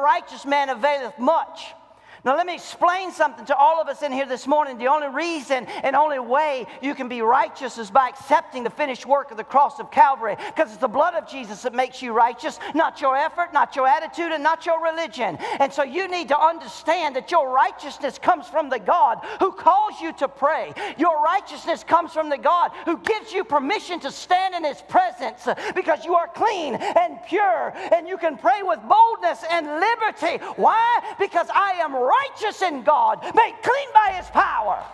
righteous man availeth much. Now, let me explain something to all of us in here this morning. The only reason and only way you can be righteous is by accepting the finished work of the cross of Calvary. Because it's the blood of Jesus that makes you righteous, not your effort, not your attitude, and not your religion. And so you need to understand that your righteousness comes from the God who calls you to pray. Your righteousness comes from the God who gives you permission to stand in His presence because you are clean and pure and you can pray with boldness and liberty. Why? Because I am righteous in God, made clean by his power.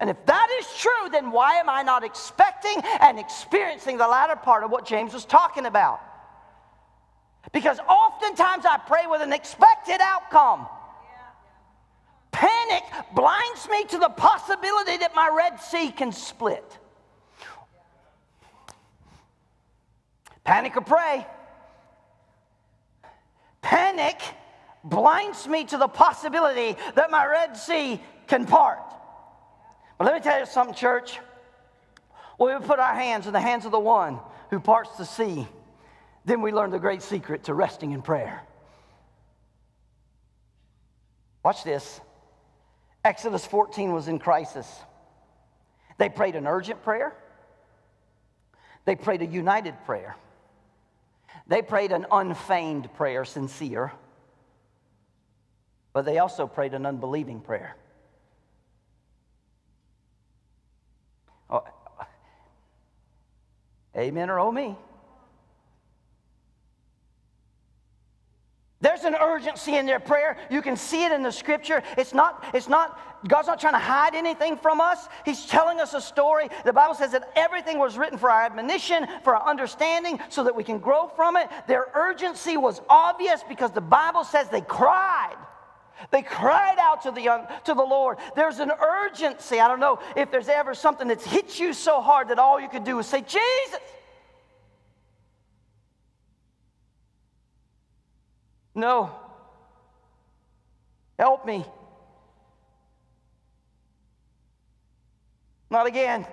And if that is true, then why am I not expecting and experiencing the latter part of what James was talking about? Because oftentimes I pray with an expected outcome. Panic blinds me to the possibility that my Red Sea can split. Panic or pray. Panic blinds me to the possibility that my Red Sea can part. But let me tell you something, church. When we put our hands in the hands of the one who parts the sea, then we learn the great secret to resting in prayer. Watch this. Exodus 14 was in crisis. They prayed an urgent prayer, they prayed a united prayer. They prayed an unfeigned prayer, sincere, but they also prayed an unbelieving prayer. Oh, amen or oh me. There's an urgency in their prayer. You can see it in the scripture. It's not, it's not, God's not trying to hide anything from us. He's telling us a story. The Bible says that everything was written for our admonition, for our understanding, so that we can grow from it. Their urgency was obvious because the Bible says they cried. They cried out to the, to the Lord. There's an urgency. I don't know if there's ever something that's hit you so hard that all you could do is say, Jesus. No. Help me. Not again.